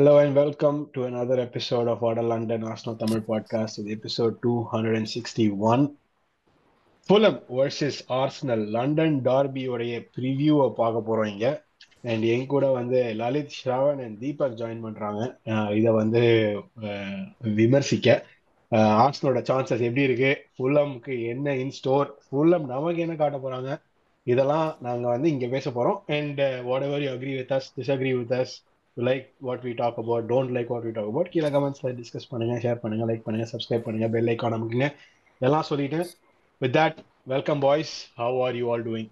Hello and welcome to another episode of Order London Arsenal Tamil podcast. It's episode 261. Fulham versus Arsenal London டார்பியோடைய ப்ரிவியூவை பார்க்க போகிறோம் இங்கே. And என் கூட வந்து லலித் ஸ்ராவன் அண்ட் தீபக் ஜாயின் பண்ணுறாங்க இதை வந்து விமர்சிக்க. ஆர்ஸ்னலோட சான்சஸ் எப்படி இருக்கு? ஃபுல்லம்க்கு என்ன இன் ஸ்டோர் ஃபுல்லம் நமக்கு என்ன காட்ட போகிறாங்க இதெல்லாம் நாங்கள் வந்து இங்கே பேச போகிறோம் and whatever you agree with us disagree with us like what we talk about don't like what we talk about கீழே கமெண்ட்ஸ்ல டிஸ்கஸ் பண்ணுங்க ஷேர் பண்ணுங்க லைக் பண்ணுங்க சப்ஸ்கிரைப் பண்ணுங்க பெல் ஐக்கான் அமைக்குங்க. எல்லாம் சொல்லிட்டு with that welcome boys how are you all doing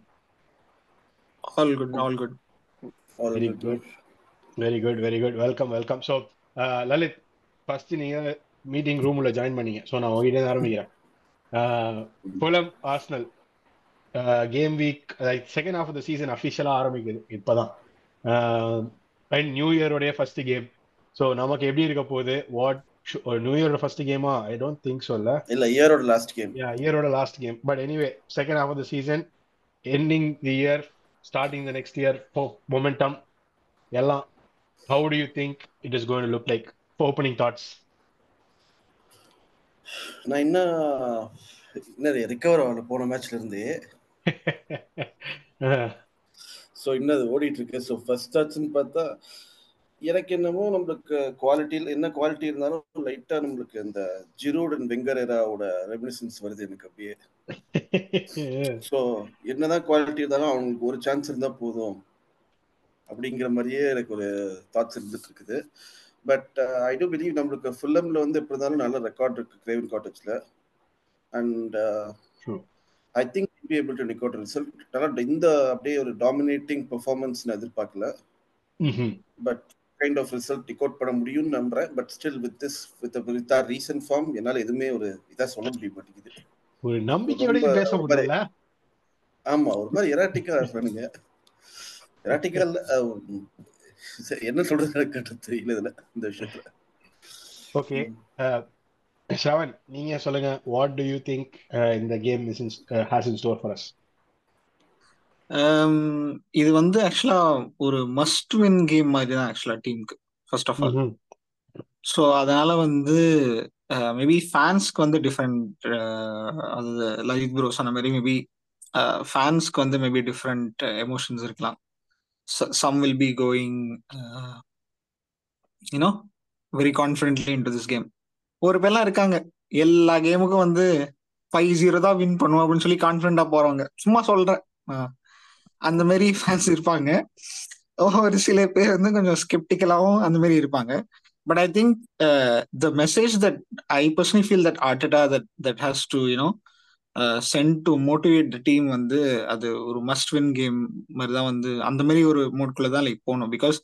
good, all good. All very. Good very good very good welcome welcome so Lalit first நீங்க மீட்டிங் ரூம்ல join பண்ணீங்க. So நான் உங்ககிட்ட ஆரம்பிக்கிறேன். Fulham Arsenal game week like second half of the season அஃபிஷியலாக ஆரம்பிக்குது. இப்போதான். And new இயரோடைய ஃபர்ஸ்ட் கேம் ஸோ நமக்கு எப்படி இருக்க போகுது? வாட் நியூ இயரோட ஃபர்ஸ்ட் கேமா ஐ டோன்ட் திங்க் சொல்ல இல்ல. இயரோட last game Yeah, இயரோட last game but anyway second half of the season ending the year starting the next year momentum எல்லாம் how do you think it is going look like opening thoughts நான் என்ன என்ன recover ஆகல. போன மேட்ச்ல இருந்து. So இன்னும் அது ஓடிட்டு இருக்கு ஸோ ஃபர்ஸ்ட் டாட்ஸ்னு பார்த்தா எனக்கு என்னமோ நம்மளுக்கு குவாலிட்டியில் என்ன குவாலிட்டி இருந்தாலும் லைட்டா நம்மளுக்கு இந்த ஜிரோட் அண்ட் வெங்கரேராவோட ரெமினிசன்ஸ் வருது எனக்கு அப்படியே. ஸோ என்னதான் குவாலிட்டி இருந்தாலும் அவங்களுக்கு ஒரு சான்ஸ் இருந்தா போதும். அப்படிங்கிற மாதிரியே எனக்கு ஒரு தாட்ஸ் இருந்துட்டு இருக்குது பட் ஐ டூ பிலீவ் நம்மளுக்கு ஃபுல்லம்ல வந்து எப்படி இருந்தாலும் நல்ல ரெக்கார்ட் இருக்கு Craven காட்டேஜ்ல and. I think be able to nick out result நல்லா இந்த அப்படியே ஒரு டாமினேட்டிங் பெர்ஃபார்மன்ஸ் எதிர்பார்க்கல. But kind of result tick out பண்ண முடியும்னு நம்புறேன். But still with this with with our recent form என்னால எதுவுமே ஒரு இதா சொல்ல முடிய மாட்டேங்குது. ஒரு நம்பிக்கையோட பேச முடியல ஆமா ஒரு மாதிரி எராட்டிக்கா இருப்பானுங்க எராட்டிக்கா இல்ல என்ன சொல்றது எனக்கு தெரியல இதுல இந்த விஷயத்துல. ஓகே ஷவன் நீங்க சொல்லுங்க வாட் டு யூ திங்க் இந்த game is has in store for us இது வந்து ஆக்சுவலா ஒரு மஸ்ட் வின் கேம் மாதிரி தான் ஆக்சுவலா டீமுக்கு ஃபர்ஸ்ட் ஆஃப் ஆல் ஸோ அதனால வந்து மேபி ஃபேன்ஸ்க்கு வந்து டிஃப்ரெண்ட் அது லலித் ப்ரோ சொன்ன மாதிரி மேபி ஃபேன்ஸ்க்கு வந்து மேபி டிஃப்ரெண்ட் எமோஷன்ஸ் இருக்கலாம். Some will be going you know very confidently into this game ஒரு பேர்லாம் இருக்காங்க. எல்லா கேமுக்கும் வந்து ஃபைவ் ஜீரோ தான் வின் பண்ணுவோம் அப்படின்னு சொல்லி கான்ஃபிடண்டா போறவங்க. சும்மா சொல்றேன். அந்த மாதிரி ஃபேன்ஸ் இருப்பாங்க. ஒரு சில பேர் வந்து கொஞ்சம் ஸ்கெப்டிக்கலாகவும் அந்த மாதிரி இருப்பாங்க. But I think the message that I personally feel that Arteta that that has to you know send to motivate the team வந்து அது ஒரு மஸ்ட் வின் கேம் மாதிரி தான் வந்து அந்த மாதிரி ஒரு மோட்குள்ள தான் லைக் போகணும். Because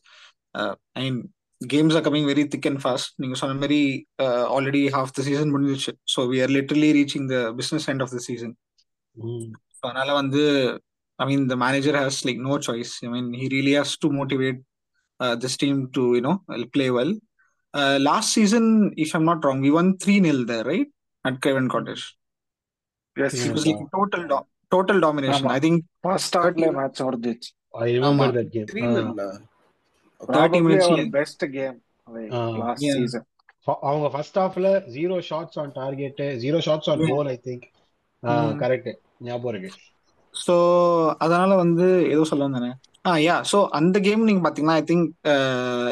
I mean games are coming very thick and fast நீங்க சொன்ன மாதிரி ஆல்ரெடி ஹாஃப் த சீசன் முடிஞ்சிச்சு so we are literally reaching the business end of the season so அதனால வந்து I mean the manager has like no choice I mean he really has to motivate this team to you know play well last season if I'm not wrong we won three nil the right at Craven Cottage yes Yeah. It was like total total domination ஆமா. I think first ஹாஃப்ல match முடிஞ்சிச்சு I remember ஆமா. That game three இல்ல thirty our best game. Last Yeah. Season அவங்க first ஹாஃப்ல zero shots on target zero shots on. Goal I think. Correct ஞாபகம் இருக்கு. So அதனால வந்து ஏதோ சொல்ல வந்தானே ஆ யா ஸோ அந்த கேம் நீங்க பாத்தீங்கன்னா I think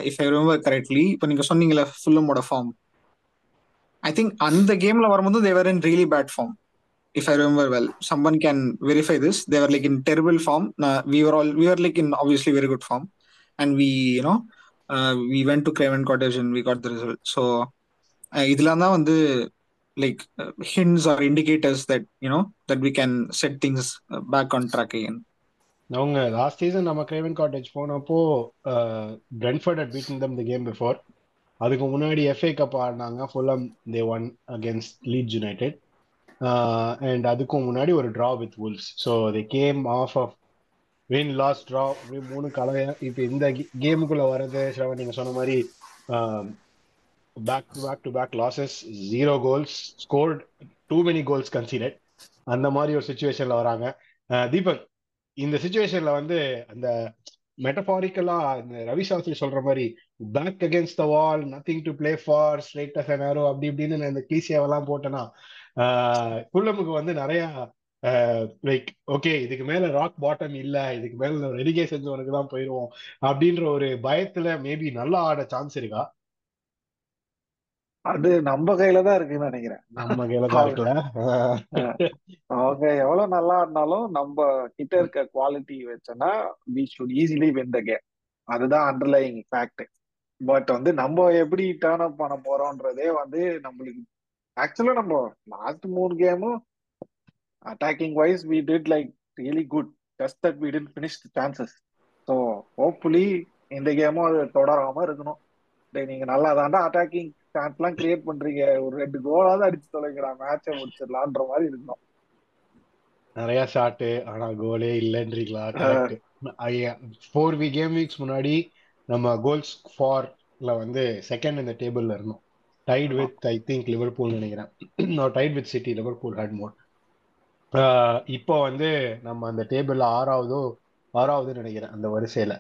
if I remember correctly இப்போ நீங்க சொன்னீங்களே ஃபுல்லமோட ஃபார்ம் ஐ திங்க் அந்த கேம்ல வரும்போது they were in really bad form if I remember well someone can verify this they were like in terrible form we are all we are like in obviously very good form and we you know we went to Craven Cottage and we got the result so இதெல்லாம் தான் வந்து like hints or indicators that you know that we can set things back on track again. அவங்க last season நம்ம Craven Cottage போனப்போ Brentford at beating them the game before அதுக்கு முன்னாடி FA cup ஆடினாங்க Fulham they won against Leeds United and அதுக்கும் முன்னாடி ஒரு draw with Wolves so they game of of win loss draw மூணு கலவையா இப்போ இந்த கேமுக்குள்ள வர்றது ஸ்ரவன் நீங்க சொன்ன மாதிரி back to back to back losses zero goals scored too many goals conceded அந்த மாதிரி ஒரு சுச்சுவேஷன்ல வராங்க. தீபக் இந்த சுச்சுவேஷன்ல வந்து அந்த மெட்டபாரிக்கலா இந்த ரவி சாஸ்திரி சொல்ற மாதிரி back against the wall nothing to play for straight as an arrow அப்படி இப்படின்னு நான் இந்த கிளீசியாவெல்லாம் போட்டேன்னா குள்ளமுக்கு வந்து நிறைய லைக் ஓகே இதுக்கு மேல ராக் பாட்டம் இல்ல இதுக்கு மேல ரெலிகேஷன் ஜோனுக்கு தான் போயிருவோம் அப்படின்ற ஒரு பயத்துல மேபி நல்லா ஆட சான்ஸ் இருக்கா? அது நம்ம கையில தான் இருக்குன்னு நினைக்கிறேன். நம்ம கையில தான் இருக்குல்ல? அவங்க எவ்வளவு நல்லா ஆடினாலும் நம்ம கிட்ட இருக்க குவாலிட்டி வச்சோன்னா we should easily win the game அதுதான் அண்டர்லைங் ஃபேக்ட் பட் வந்து நம்ம எப்படி டேர்ன் அப் பண்ண போறோம்ன்றதே வந்து நம்மளுக்கு ஆக்சுவலா நம்ம லாஸ்ட் மூணு கேமும் attacking wise we did like really good just that we did finish chances so hopefully இந்த கேமும் அது தொடராம இருக்கணும். டே நீங்க நல்லா தாண்டா அட்டாக்கிங் சான்ஸ்லாம் கிரியேட் பண்றீங்க. ஒரு ரெண்டு கோலாவது அடிச்சு தொலைங்கடா. மேட்சை முடிச்சிடலான்ற மாதிரி இருக்கணும். நிறைய ஷாட்டு ஆனா கோலே இல்லைன்றீங்களா? ஐயா ஃபோர் வி கேம் வீக்ஸ் முன்னாடி நம்ம கோல்ஸ் ஃபார்ல வந்து செகண்ட் இந்த டேபிள்ல இருந்தோம். Tight with I think Liverpool நினைக்கிறேன். Tight with City Liverpool had more இப்போ வந்து நம்ம அந்த டேபிள்ல ஆறாவதோ ஆறாவது நினைக்கிறேன் அந்த வரிசையில.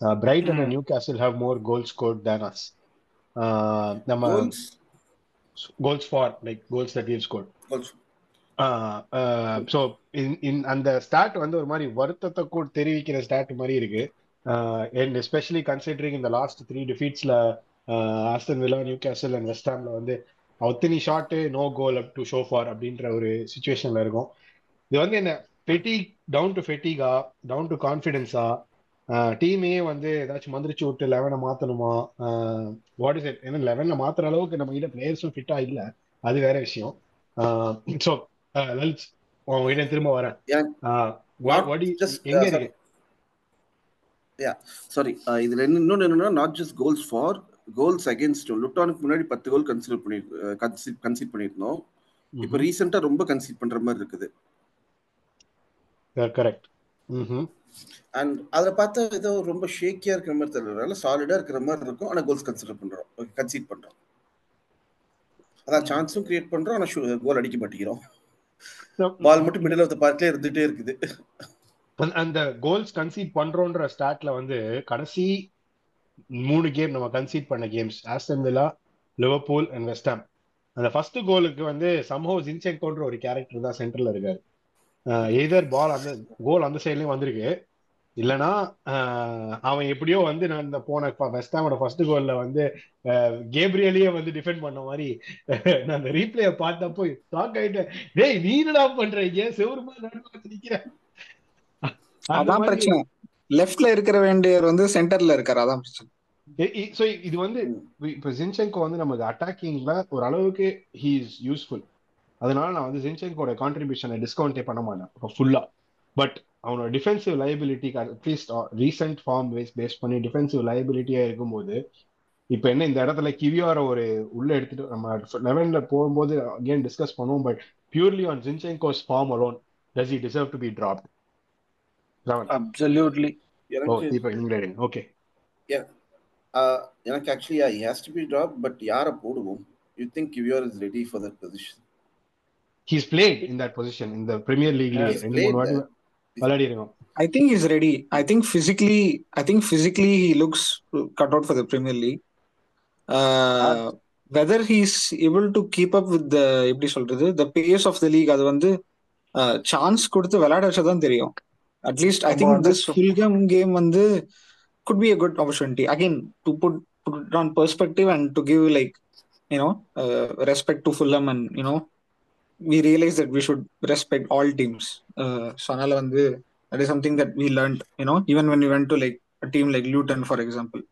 Brighton and Newcastle have more goal score than us நம்ம goals for like goals that we've score so அந்த ஸ்டாட் வந்து ஒரு மாதிரி வருத்தத்தை கூட தெரிவிக்கிற ஸ்டாட் மாதிரி இருக்கு. அண்ட் எஸ்பெஷலி கன்சிடரிங் இந்த லாஸ்ட் த்ரீ டிஃபீட்ஸ்ல Aston Villa Newcastle and வெஸ்டாம்ல வந்து ஒத்தினி shot no goal up to show for அப்படின்ற ஒரு சுச்சுவேஷன்ல இருக்கும். இது வந்து என்ன ஃபெட்டிக் டவுன் டு ஃபெட்டிகா டவுன் டு கான்ஃபிடென்ஸா டீமே வந்து ஏதாச்சும் மந்திரிச்சு விட்டு லெவனை மாத்தணுமா? வாட் இஸ் இட் ஏன்னா லெவன்ல மாத்துற அளவுக்கு நம்ம கிட்ட பிளேயர்ஸும் ஃபிட்டா இல்ல. அது வேற விஷயம். ஸோ லலித் உங்ககிட்ட திரும்ப வரேன். எங்க இருக்கு யா சாரி இதுல இன்னொன்னு என்னன்னா not just goals for goals against லுட்டானுக்கு முன்னாடி பத்து கோல் கன்சிடர் பண்ணி கன்சீட் பண்ணிருந்தோம் இப்போ ரீசெண்டா ரொம்ப கன்சீட் பண்ற மாதிரி இருக்குது. கரெக்ட் அண்ட் அதில் பார்த்தா ஏதோ ரொம்ப ஷேக்கியா இருக்கிற மாதிரி தெரியல. சாலிடா இருக்கிற மாதிரி இருக்கும். ஆனா கோல்ஸ் கன்சிடர் பண்றோம். கன்சீட் பண்றோம். அதான் சான்ஸும் கிரியேட் பண்றோம். ஆனா கோல் அடிக்க மாட்டேங்கிறோம். பால் மட்டும் மிடில் ஆஃப் த பார்க்ல இருந்துட்டே இருக்குது. அந்த கோல்ஸ் கன்சீட் பண்றோன்ற ஸ்டாட்ல வந்து கடைசி மூணு கேம் நம்ம கன்சீட் பண்ண games Aston Villa Liverpool and West Ham அந்த ஃபர்ஸ்ட் கோலுக்கு வந்து சம்ஹோ ஜின்செங்கோன்ற ஒரு கேரக்டர் தான் சென்டர்ல இருக்காரு. எதர் பால் அந்த கோல் அந்த சைட்லயும் வந்திருக்கு. இல்லனா அவன் எப்படியோ வந்து நான் இந்த போன வெஸ்டாமோட ஃபர்ஸ்ட் கோல்ல வந்து கேப்ரியலையே வந்து டிஃபெண்ட் பண்ண மாதிரி நான் அந்த ரீப்ளேய பார்த்தப்போ ஷாக் ஆயிட்டேன். டேய் நீ என்னடா பண்றீங்க செவருமா நடுவாத்து நிக்கிறேன் அதான் பிரச்சனை. லெஃப்ட்ல இருக்கிற வேண்டியவர் வந்து சென்டர்ல இருக்காரு. அதான் பிரச்சனை. சோ இது வந்து இப்ப ஜின்செங்கோ வந்து நமக்கு அட்டாக்கிங்ல ஒரு அளவுக்கு ஹி இஸ் யூஸ்ஃபுல் அதனால நான் வந்து ஜின்செங்கோட கான்ட்ரிபியூஷனை டிஸ்கவுண்டே பண்ண மாட்டேன். ஃபுல்லா பட் அவனோட defensive liability at least recent form base base பண்ணி டிஃபென்சிவ் லைபிலிட்டியா இருக்கும்போது இப்போ என்ன இந்த இடத்துல கிவியார ஒரு உள்ள எடுத்துட்டு நம்ம லெவன்ல போகும்போது அகேன் டிஸ்கஸ் பண்ணுவோம் but purely on Zinchenko's form alone does he deserve to be dropped absolutely okay எனக்கு actually has to be drop but யாரை போடுவோம்? You think Kiwior is ready for that position he's played in that position இந்த Premier லீக்ல ரெண்டு மூணு வாட்டி விளையாடி இருக்கோம் I think he's ready. I think physically, I think physically he looks cut out for the Premier League. Uh, whether he's able to keep up with the எப்படி சொல்றது the pace of the league அது வந்து chance கொடுத்து விளையாட வச்சதான் தெரியும். At least I think this Fulham game வந்து good be a good opportunity again to put put on perspective and to give like you know respect to Fulham and you know we realize that we should respect all teams. Uh, so அதனால வந்து that is something that we learned, you know, even when we went to like a team like Luton, for example.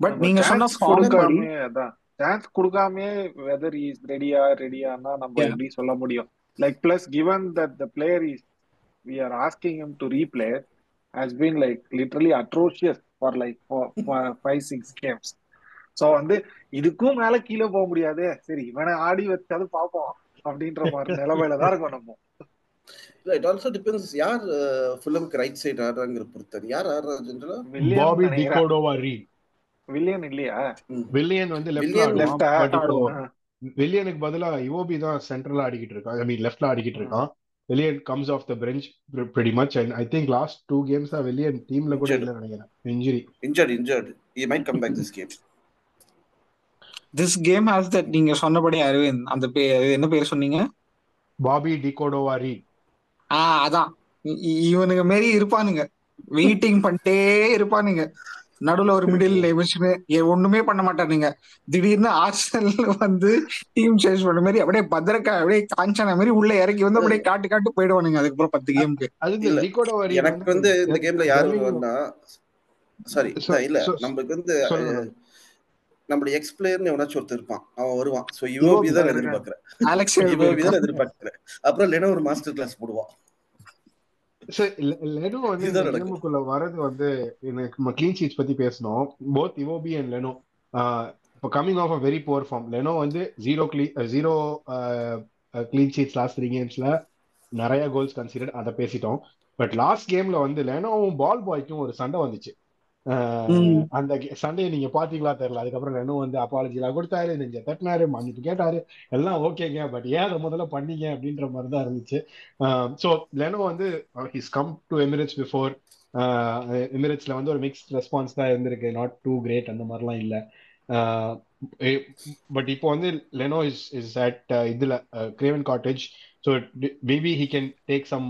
But நீங்க சொன்ன படி அதான். Chance கொடுக்காமயே whether is ரெடியா ரெடியானா நம்ம எப்படி சொல்ல முடியும்? Like plus given that the player is we are asking him to replay has been like literally atrocious for like five six games so வந்து இதுக்கும் மேல கீழே போக முடியாது. சரி இவனை ஆடி வச்சாது பார்ப்போம். அப்படின்ற மாதிரி நிலைமையில தான் இருக்கும் நம்ம. இல்ல இட் ஆல்சோ டிபெண்ட்ஸ் யார் ஃபுல்லம்க்கு ரைட் சைடு ஆடுறாங்கிற பொறுத்தர் யார் ஆடுறா ஜென்ரலா Bobby De Cordova Reid Willian இல்லையா? வில்லியன் வந்து லெஃப்ட்ல ஆடுவான். பட் இப்போ வில்லியனுக்கு பதிலா யுஓபி தான் சென்ட்ரலா ஆடிக்கிட்டு இருக்கான். ஐ மீன் லெஃப்ட்ல ஆடிக்கிட்டு இருக்கான். Veliyan comes off the bench pretty much and I think last two கேம்ஸா வெளியன் டீம்ல கூட Injured. இல்ல நினைக்கிறேன். Injury injured injured he might come back this game. This game has that நீங்க சொன்னபடி அரவிந்த் அந்த பேர் என்ன பேர் சொன்னீங்க? பாபி டிகோடோவா ரீட் ஆ அதான். இவனுங்க மாரி இருப்பானுங்க. வெயிட்டிங் பண்ணிட்டே இருப்பானுங்க. நடுவுல ஒரு மிடில் வச்சுன்னு ஒண்ணுமே பண்ண மாட்டானுங்க. திடீர்னு ஆர்சனல் வந்து டீம் சேஞ்ச் பண்ண மாதிரி அப்படியே பத்திரக்கா அப்படியே காஞ்சன மாதிரி உள்ள இறக்கி வந்து அப்படியே காட்டு காட்டு போயிடுவானுங்க. அதுக்கப்புறம் பத்து கேமுக்கு அதுக்கு எனக்கு வந்து இந்த கேம்ல யாரு Birmingham- வருவான்னா சாரி இல்ல நம்மளுக்கு வந்து நம்மளுடைய எக்ஸ் பிளேயர்னு எவனாச்சும் ஒருத்தர் இருப்பான். அவன் வருவான். சோ யுவோபி தான் எதிர்பார்க்கிறேன். யுவோபி தான் எதிர்பார்க்கிறேன். அப்புறம் லெனோ ஒரு மாஸ்டர் கிளாஸ் போடுவான். லெனோ வந்து. கேமுக்குள்ள வரது வந்து எனக்கு க்ளீன் ஷீட்ஸ் பத்தி பேசணும். போத் இவோபி அண்ட் லெனோ இப்போ coming off a very poor form Leno வந்து zero clean zero clean sheets last three கேம்ஸ்ல நிறைய கோல்ஸ் கன்சிடர்ட் அதை பேசிட்டோம். பட் லாஸ்ட் கேம்ல வந்து லெனோவும் பால் பாய்க்கும் ஒரு சண்டை வந்துச்சு. அந்த சண்டையை நீங்க பாத்தீங்களா தெரியல. அதுக்கப்புறம் லெனோ வந்து அப்பாலஜிலாம் கொடுத்தாரு நெஞ்ச தட்டினாரு மன்னிப்பு கேட்டாரு எல்லாம் ஓகேங்க பட் ஏன் அதை முதல்ல பண்ணீங்க அப்படின்ற மாதிரி தான் இருந்துச்சு. ஸோ லெனோ வந்து his come to Emirates before எமிரேட்ஸ்ல வந்து ஒரு மிக்ஸ்ட் ரெஸ்பான்ஸ் தான் இருந்திருக்கு. நாட் டூ கிரேட் அந்த மாதிரிலாம் இல்லை. பட் இப்போ வந்து லெனோ இஸ் இஸ் அட் இதுல Craven Cottage so maybe he can take some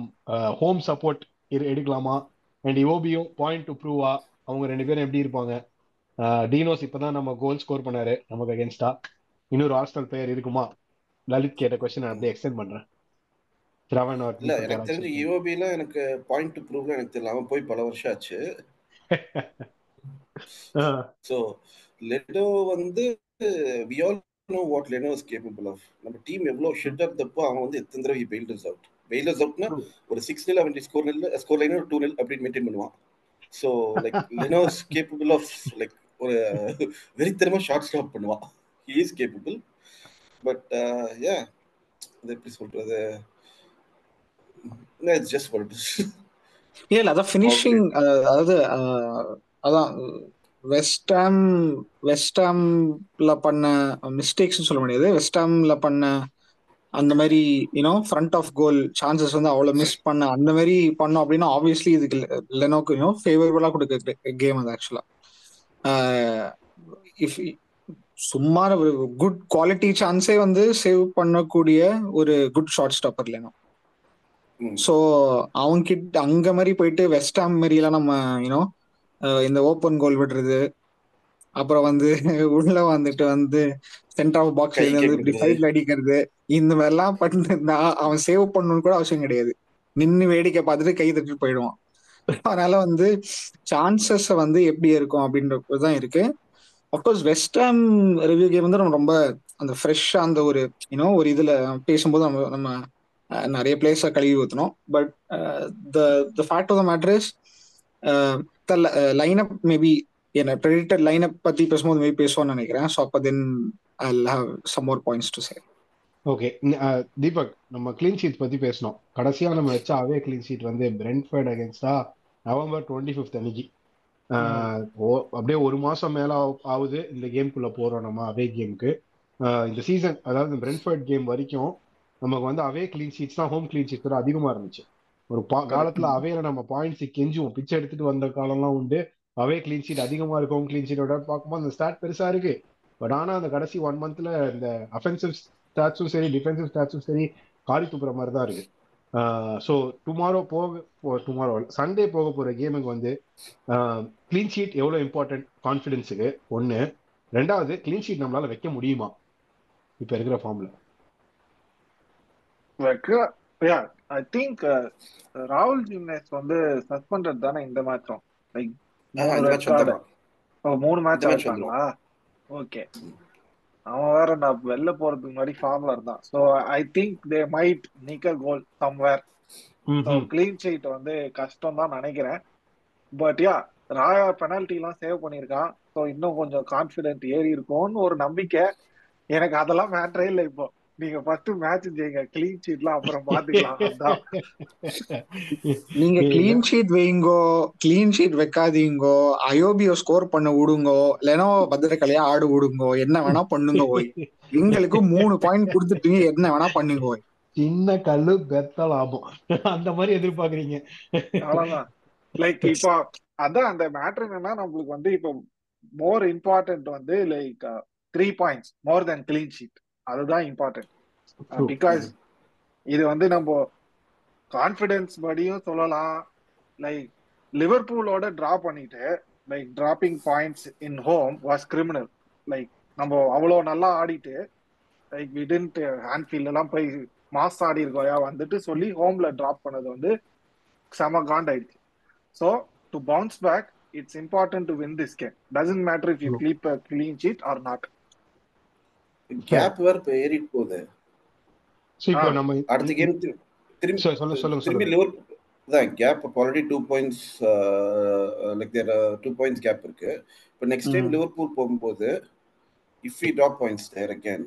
home support எடுக்கலாமா? அண்ட் இவோபியும் பாயிண்ட் டு ப்ரூவா அவங்க ரெண்டு பேரும் எப்படி இருப்பாங்க? டீனோஸ் இப்பதான் நம்ம கோல் ஸ்கோர் பண்ணாரு நமக்கு அகேன்ஸ்டா இன்னொரு ஆர்ஸ்னல் பிளேயர் இருக்குமா? லலித் கேட்ட கொஸ்டின் நான் அப்படியே எக்ஸ்டெண்ட் பண்றேன். இல்ல எனக்கு தெரிஞ்சு யுவோபில எனக்கு பாயிண்ட் டு ப்ரூவ்ல எனக்கு தெரியல அவன் போய் பல வருஷம் ஆச்சு. வந்து we all know what Leno is capable of நம்ம டீம் எவ்வளவு ஷெட் இருந்தப்போ அவன் வந்து எத்தனை தடவை பெயில்டர்ஸ் அவுட் பெயிலர்ஸ் அவுட்னா. ஒரு சிக்ஸ் நில் அவன் ஸ்கோர் நில் ஸ்கோர் லைன் ஒரு டூ நில் அப்படின்னு மெயின்டைன் பண்ணுவான். So like Leno is capable of like ஒரு வெறித்தனமா ஷார்ட் ஸ்டாப் பண்ணுவான். He is capable but a அது எப்படி சொல்றது? இட்ஸ் ஜஸ்ட் வாட் இல்ல அதான் ஃபினிஷிங் அதாவது அதான் வெஸ்டாம் வெஸ்டாம்ல பண்ண மிஸ்டேக்ஸ் சொல்ல முடியாது. வெஸ்டாம்ல பண்ண அந்த மாதிரி you know front of goal chances வந்து அவ்வளவு மிஸ் பண்ண அந்த மாதிரி பண்ணோம் அப்படின்னா ஆப்வியஸ்லி இதுக்கு லெனோக்கு யூனோ ஃபேவரபுளா கொடுக்க கேம் அது ஆக்சுவலா இஃப் சும்மா ஒரு குட் குவாலிட்டி சான்ஸே வந்து சேவ் பண்ணக்கூடிய ஒரு good shot stopper Leno. So அவங்க கிட்ட அங்க மாதிரி போயிட்டு வெஸ்ட் ஹாம் மாதிரி எல்லாம் நம்ம யூனோ இந்த ஓப்பன் கோல் விடுறது அப்புறம் வந்து உள்ள வந்துட்டு வந்து சென்டர் ஆஃப் பாக்ஸ்ல கை இருந்து இப்படி. சைட்ல அடிக்கிறது. இந்த மாதிரிலாம் பண்ணிருந்தா அவன் சேவ் பண்ணணும்னு கூட அவசியம் கிடையாது. நின்னு வேடிக்கை பார்த்துட்டு கை தட்டிட்டு போயிடுவான். அதனால வந்து சான்சஸ் வந்து எப்படி இருக்கும் அப்படின்றது தான் இருக்கு. Of course West Ham review game வந்து நம்ம ரொம்ப அந்த ஃப்ரெஷ்ஷா அந்த ஒரு யூனோ ஒரு இதுல பேசும்போது நம்ம நம்ம நிறைய பிளேஸ கழுவி ஊத்தணும் but the the fact of the matter is the lineup maybe என்ன ப்ரெடிட்டட் லைனப் பத்தி பேசும்போது மேபி பேசுவோம்னு நினைக்கிறேன். ஸோ அப்போ then I have some more points to say okay Deepak நம்ம க்ளீன் ஷீட் பத்தி பேசணும். கடைசியா நம்ம வச்ச அவே க்ளீன் ஷீட் வந்து பிரென்ஃபர்ட் அகேன்ஸ்டா நவம்பர் டுவெண்ட்டி ஃபிஃப்த் அன்னைக்கு. அப்படியே ஒரு மாசம் மேல ஆகுது. இந்த கேம்குள்ள போறோம் நம்ம அவே கேமுக்கு இந்த சீசன் அதாவது பிரென்ஃபர்ட் கேம் வரைக்கும் நமக்கு வந்து அவே க்ளீன் ஷீட்ஸ் தான் ஹோம் க்ளீன் ஷீட்ஸ் அதிகமா இருந்துச்சு. ஒரு பா- காலத்துல அவேல நம்ம பாயிண்ட்ஸ் கெஞ்சுவோம். பிச்சை எடுத்துட்டு வந்த காலம்லாம் உண்டு. அவே க்ளீன் ஷீட் அதிகமா இருக்கும் கிளீன் க்ளீன் ஷீட்டோட பார்க்கும்போது அந்த ஸ்டாட் பெருசா இருக்கு. பட் ஆனா அந்த கடைசி ஒன் மந்த்ல இந்த அஃபென்சிவ் ஸ்டாட்ஸும் சரி டிஃபென்சிவ் ஸ்டாட்ஸும் சரி காரி துப்புற மாதிரி தான் இருக்கு. ஸோ டுமாரோ போக டுமாரோ சண்டே போக போகிற கேமுக்கு வந்து க்ளீன் ஷீட் எவ்வளோ இம்பார்ட்டன்ட் கான்ஃபிடென்ஸுக்கு ஒன்று ரெண்டாவது க்ளீன் ஷீட் நம்மளால வைக்க முடியுமா? இப்போ இருக்கிற ஃபார்ம்ல ஐ திங்க் ராகுல் ஜிம்னேஸ் வந்து சஸ்பெண்டட் தானே இந்த மேட்சும் லைக் மூணு மேட்ச் ஆடுறாங்களா ஓகே அவன் வேற நான் வெளில போறதுக்கு முன்னாடி ஃபார்ம்ல இருந்தான். So I think they might nick a goal somewhere clean sheet வந்து கஷ்டம் தான் நினைக்கிறேன். பட் யா ராயா பெனால்டி எல்லாம் சேவ் பண்ணியிருக்கான். ஸோ இன்னும் கொஞ்சம் கான்ஃபிடென்ட் ஏறி இருக்கும்னு ஒரு நம்பிக்கை. எனக்கு அதெல்லாம் மேட்டரே இல்லை இப்போ. நீங்க ஃபர்ஸ்ட் மேட்ச் ஜெயிங்க. கிளீன் ஷீட்லாம் அப்புறம் பாத்துக்கலாம். நீங்க கிளீன் ஷீட் வைங்கோ கிளீன் ஷீட் வைக்காதீங்கோ அயோபியோ ஸ்கோர் பண்ண விடுங்கோ இல்லைன்னா பத்திரக்கலையா ஆடு விடுங்கோ என்ன வேணா பண்ணுங்க ஓய். எங்களுக்கு மூணு பாயிண்ட் கொடுத்துட்டீங்க என்ன வேணா பண்ணுங்க ஓய். சின்ன கல்லு பெத்த லாபம். அந்த மாதிரி எதிர்பார்க்கறீங்க. அவ்வளவுதான். லைக் இப்போ அதான் அந்த மேட்ரு என்னன்னா நம்மளுக்கு வந்து இப்போ மோர் இம்பார்ட்டன்ட் வந்து like three points more then clean sheet அதுதான் இம்பார்ட்டன்ட். பிகாஸ் இது வந்து நம்ம கான்ஃபிடன்ஸ் படியும் சொல்லலாம். லைக் லிவர்பூலோட டிரா பண்ணிட்டு like dropping points in home was criminal like நம்ம அவ்வளோ நல்லா ஆடிட்டு லைக் விடன்ட் ஹேண்ட்ஃபீல்ட் எல்லாம் போய் மாஸ் ஆடி இருக்கோயா வந்துட்டு சொல்லி ஹோம்ல டிராப் பண்ணது வந்து செம காண்ட் ஆயிடுச்சு so to bounce back it's important to win this game doesn't matter if you. கிளீப் clean sheet or not gap வேற இப்ப ஏறிட்டு போகுது. இப்போ நம்ம அடுத்த கேம் திரும்பி சொல்ல சொல்ல சொல்லுங்க திரும்பி சொல்லுங்க லிவர் தான் gap already two points like there two points gap இருக்கு. இப்போ நெக்ஸ்ட் டைம் ம். லிவர்பூல் போகும்போது if we drop points there again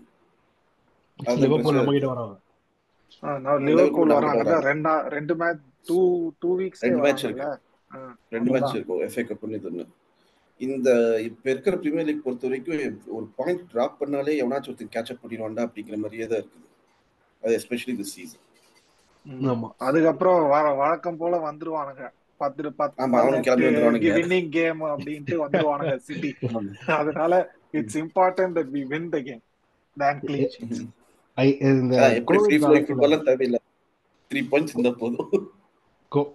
Liverpool நம்ம கிட்ட வராங்க நான் லிவர்பூல் லிவர்பூல் வராங்க ரெண்டா ரெண்டு மேட்ச் டூ டூ வீக்ஸ் ரெண்டு மேட்ச் இருக்கு. ரெண்டு மேட்ச் இருக்கும் எஃப்ஏ கப்னு இது ஒன்று இந்த இப்ப இருக்கிற பிரீமியர் லீக் பொறுத்த வரைக்கும் ஒரு பாயிண்ட் டிராப் பண்ணாலே எவனாச்சும் ஒருத்தன் கேட்ச் அப் பண்ணிடுவான்டா அப்படிங்கிற மாதிரியே தான் இருக்குது. அது எஸ்பெஷலி தி சீசன் அதுக்கப்புறம் வ- வழக்கம் போல வந்துருவானுங்க. பத்து பத்து ஆமா அவனும் கிளம்பி வந்துருவானுங்க. வின்னிங் கேம் அப்படின்ட்டு வந்துருவானுங்க சிட்டி அதனால it's important that we win the game then clean ஐ இந்த எப்படி ஃப்ரீ காலத்துல ஃபுட்பால்லாம் தேவையில்லை. த்ரீ பாயிண்ட்ஸ் இருந்தா போதும்.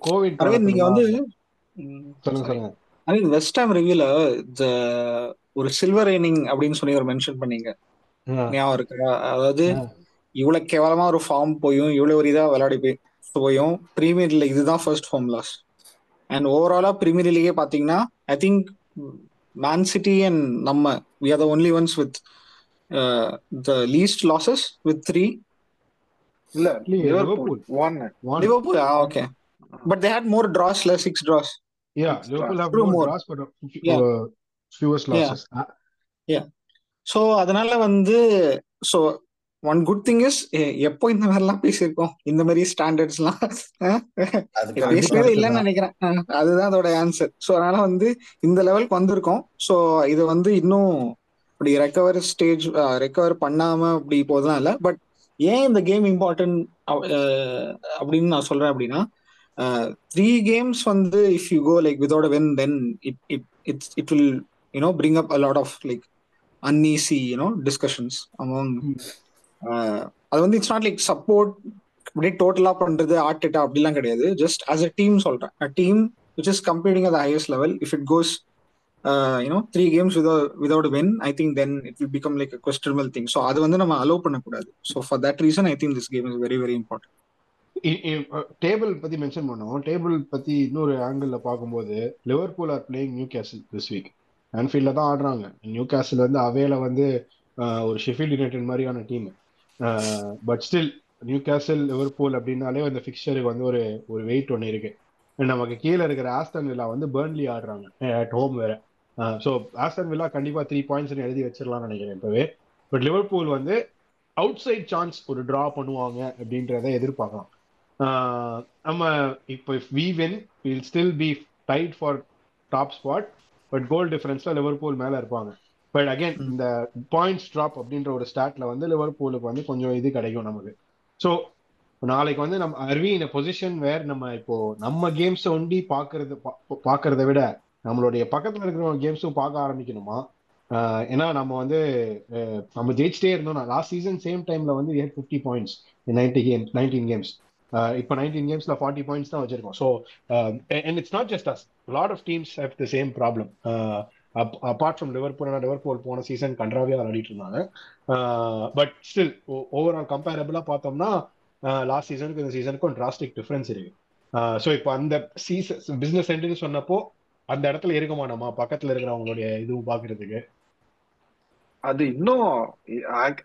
கோவிட் நீங்க வந்து சொல்லுங்க சாரி சொல்லுங்க அரவிந்த் வெஸ்ட் ஹாம் ரிவ்யூல ஒரு சில்வர் ரைனிங் அப்படின்னு சொல்லி ஒரு மென்ஷன் பண்ணீங்க. ஞாபகம் இருக்கா? அதாவது. இவ்வளவு கேவலமா ஒரு ஃபார்ம் போயும் இவ்வளவு ஒரு இதா விளையாடி போய் போயும். பிரீமியர்ல இதுதான் ஃபர்ஸ்ட் ஃபார்ம் லாஸ் அண்ட் ஓவராலா பிரீமியர் லீகே பாத்தீங்கன்னா I think Man City and நம்ம we are the only ones with the least losses with three இல்ல Liverpool one Liverpool okay but they had more டிராஸ்ல six draws Liverpool have True. More more. Draws but Yeah. Fewest Yeah. Losses so அதனால வந்து so one good thing is எப்போ இந்த மாதிரிலாம் பேசியிருக்கோம்? இந்த மாதிரி ஸ்டாண்டர்ட்ஸ்லாம் அதுக்கு அதுக்கு பேசவே இல்லைன்னு நினைக்கிறேன். அதுதான் அதோட ஆன்சர் ஸோ அதனால வந்து இந்த லெவலுக்கு வந்திருக்கோம். ஸோ இது வந்து இன்னும் அப்படி ரெக்கவர் ஸ்டேஜ் ரெக்கவர் பண்ணாம அப்படி போதெல்லாம் இல்லை. பட் ஏன் இந்த கேம் இம்பார்ட்டன்ட் அப்படின்னு நான் சொல்றேன் அப்படின்னா த்ரீ கேம்ஸ் வந்து if you go like without win then it it it's it will you know bring up a lot of like know discussions among uh, அது வந்து இட்ஸ் நாட் லைக் சப்போர்ட் அப்படியே டோட்டலா பண்றது ஆர்டேட்டா அப்படிலாம் கிடையாது. ஜஸ்ட் ஆஸ் அ டீம் சொல்றேன். A team which is competing at highest level if it goes you know three games without win I think then it will become like questionable thing so அது வந்து நம்ம allow பண்ணக்கூடாது. So for that reason I think this game is very very important table பத்தி mention பண்ணோம். Table பத்தி இன்னொரு angle பார்க்கும்போது Liverpool are playing Newcastle this week ஆன்ஃபீல்ட்ல தான் ஆடுறாங்க. நியூ கேசல் வந்து அவேல வந்து ஒரு ஷெஃபீல்ட் யுனைடெட் மாதிரியான team but still Newcastle Liverpool அப்படின்னாலே அந்த ஃபிக்சருக்கு வந்து ஒரு ஒரு வெயிட் ஒன்று இருக்கு. நமக்கு கீழே இருக்கிற ஆஸ்டன் வில்லா வந்து பேர்ன்லி ஆடுறாங்க. அட் ஹோம் வேற. ஸோ ஆஸ்டன் வில்லா கண்டிப்பா த்ரீ பாயிண்ட்ஸ் எழுதி வச்சிடலாம்னு நினைக்கிறேன் இப்பவே. பட் லிவர்பூல் வந்து அவுட் சைட் சான்ஸ் ஒரு டிரா பண்ணுவாங்க அப்படின்றத எதிர்பார்க்கலாம். நம்ம இப்போ we win will still be tight for top spot but goal டிஃபரன்ஸ்ல Liverpool மேல இருப்பாங்க. But again. இந்த பாயிண்ட்ஸ் ட்ராப் அப்படின்ற ஒரு ஸ்டாட்ல வந்து லிவர்பூலுக்கு வந்து கொஞ்சம் இது கிடைக்கும் நமக்கு. ஸோ நாளைக்கு வந்து நம்ம அர்வி இந்த பொசிஷன் வேர் நம்ம இப்போ நம்ம கேம்ஸை ஒண்டி பாக்குறது பாக்குறத விட நம்மளுடைய பக்கத்துல இருக்கிற கேம்ஸும் பார்க்க ஆரம்பிக்கணுமா? ஏன்னா நம்ம வந்து நம்ம ஜெயிச்சிட்டே இருந்தோம் லாஸ்ட் சீசன் சேம் டைம்ல வந்து fifty points ninety game nineteen games இப்போ நைன்டீன் கேம்ஸ்ல ஃபார்ட்டி பாயிண்ட்ஸ் தான் வச்சிருக்கோம். So and it's not just us lot of teams have the same problem apart from Liverpool Liverpool போன சீசன் கன்றாவே விளையாடிட்டு இருந்தாங்க. பட் ஸ்டில் ஓவரால் கம்பேரபிளா பார்த்தோம்னா uh, லாஸ்ட் சீசனுக்கு இந்த சீசனுக்கும் டிராஸ்டிக் டிஃபரன்ஸ் இருக்கு. Uh, ஸோ இப்போ அந்த சீசன் பிசினஸ் சென்ட்னு சொன்னப்போ அந்த இடத்துல இருக்குமா நம்ம? பக்கத்துல இருக்கிறவங்களுடைய இதுவும் பாக்குறதுக்கு அது இன்னும்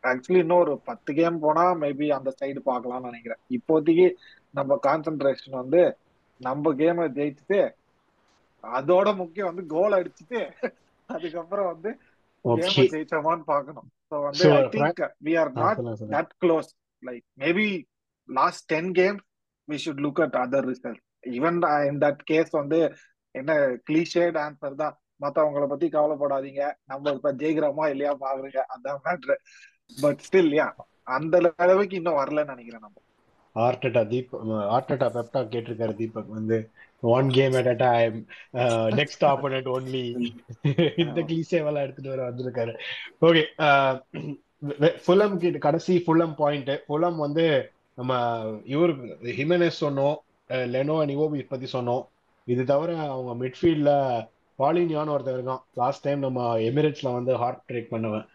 ஆக்சுவலி இன்னும் ஒரு பத்து கேம் போனா மேபி அந்த சைடு பார்க்கலாம்னு நினைக்கிறேன். இப்போதைக்கு நம்ம கான்சென்ட்ரேஷன் வந்து நம்ம கேமை ஜெயிச்சுட்டு அதோட முக்கியம் வந்து கோல் அடிச்சுட்டு அதுக்கப்புறம் வந்து கேமை ஜெயிச்சோமான்னு பார்க்கணும். ஸோ வந்து so I think we are not சொல்லுங்க சொல்லுங்க. that close. Like maybe last 10 games, we should look at other results. Even uh, in that case வந்து என்ன கிளீஷேட் ஆன்சர் தான். மத்தவங்கள பத்தி கவலைப்படாதீங்க. நம்ம இப்ப ஜெயிக்கிறோமா இல்லையா பாக்குறீங்க அதான் மேட்ரு பட் ஸ்டில் யா அந்த அளவுக்கு இன்னும் வரலன்னு நினைக்கிறேன் நம்ம. ஆர்டட்டா தீப் ஆர்டட்டா பெப்டா கேட்டிருக்காரு தீபக் வந்து one game at a time next opponent only இந்த கிளீசேவெல்லாம் எடுத்துட்டு வர வந்திருக்காரு. ஓகே ஃபுல்லம் கிட்ட கடைசி ஃபுல்லம் பாயிண்ட் ஃபுல்லம் வந்து நம்ம இவருக்கு ஹிமெனஸ் சொன்னோம் லெனோ நிவோபி பத்தி சொன்னோம். இது தவிர அவங்க மிட்ஃபீல்ட்ல பாலினியான்னு ஒருத்தர் இருக்கான். லாஸ்ட் டைம் நம்ம எமிரேட்ஸ்ல வந்து ஹார்ட் பிரேக் பண்ணுவேன்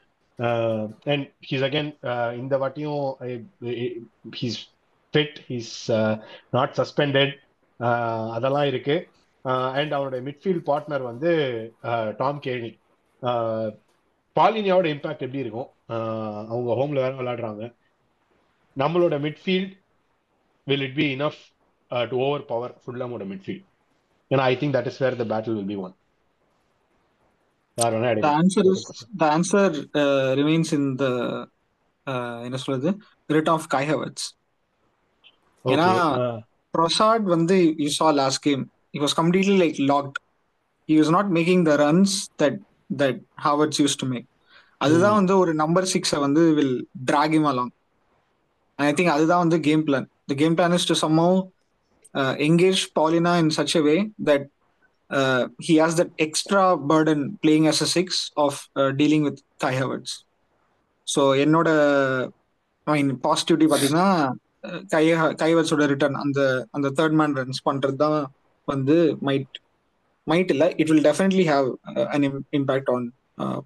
அண்ட் ஹீஸ் அகேன் இந்த வாட்டியும் he's fit he's not suspended அதெல்லாம் இருக்கு. Uh, அண்ட் அவனுடைய மிட்ஃபீல்ட் பார்ட்னர் வந்து uh, டாம் கேனி uh, பாலினியாவோட இம்பாக்ட் எப்படி இருக்கும்? அவங்க ஹோம்ல வேற விளையாடுறாங்க. நம்மளோட midfield will it be enough to overpower ஃபுல்லாமோட midfield ஏன்னா I think that is where the battle will be won The answer is the answer uh, remains in the என்ன சொல்றது? ரிட் ஆஃப் கை ஹவர்ட்ஸ் ஏன்னா ப்ரொசாட் வந்து you saw last game he was completely like locked. He was not making the runs that that Havertz used to make. அதுதான் வந்து ஒரு number சிக்ஸை வந்து will track him along I think அதுதான் வந்து game plan the game plan is to somehow engage Palhinha in such a way that he has that extra burden playing a a six of dealing with Kai Havertz so என்னோட I mean positivity பார்த்தீங்கன்னா கை கைவர்ஸோட return அந்த அந்த third man runs பண்ணுறது தான் வந்து might might இல்லை. It will definitely have an impact on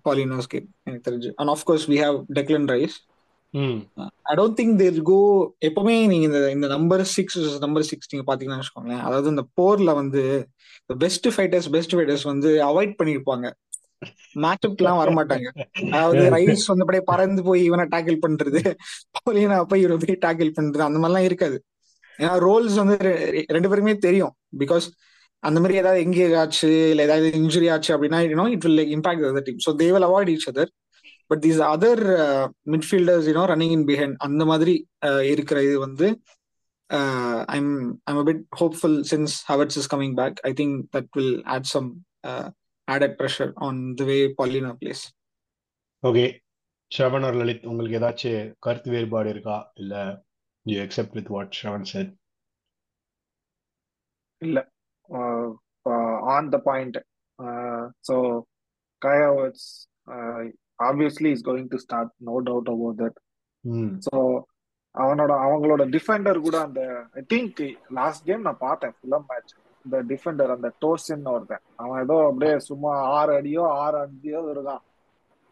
Palhinha's game எனக்கு தெரிஞ்சு. And of course we have Declan Rice I don't think there go எப்பவுமே நீங்க இந்த இந்த நம்பர் சிக்ஸ் நம்பர் சிக்ஸ் நீங்க பாத்தீங்கன்னா வச்சுக்கோங்களேன் அதாவது இந்த போர்ல வந்து பெஸ்ட் ஃபைட்டர்ஸ் பெஸ்ட் ஃபைட்டர்ஸ் வந்து அவாய்ட் பண்ணிருப்பாங்க. மேட்சப்லாம் வரமாட்டாங்க. அதாவது ரைஸ் வந்து அப்படியே பறந்து போய் இவனை டேக்கிள் பண்றது பவுலினா போய் இவரை போய் டேக்கிள் பண்றது அந்த மாதிரிலாம் இருக்காது. ஏன்னா ரோல்ஸ் வந்து ரெண்டு பேருமே தெரியும். பிகாஸ் அந்த மாதிரி ஏதாவது எங்கேஜ் ஆச்சு இல்ல ஏதாவது இன்ஜுரி ஆச்சு அப்படின்னா it will impact other team so they will avoid each other but these other midfielders you know running in behind அந்த மாதிரி இருக்கிற இது வந்து I'm I'm bit hopeful since Havertz is coming back I think that will add some added pressure on the way Paulina plays. Okay Shravan ஒரு லலித் உங்களுக்கு ஏதாச்சும் கருத்து வேறுபாடு இருக்கா? இல்ல you accept with what Shravan said இல்ல. On the point so Kai Havertz obviously is going to start no doubt about that so அவனோட அவங்களோட டிஃபெண்டர் கூட அந்த ஐ திங்க் லாஸ்ட் கேம் நான் பார்த்தேன் ஃபுல்லம் மேட்ச் இந்த டிஃபெண்டர் அந்த டோசின் ஒருத்தன். அவன் ஏதோ அப்படியே சும்மா ஆறு அடியோ ஆறு அடியோ இருக்கான்.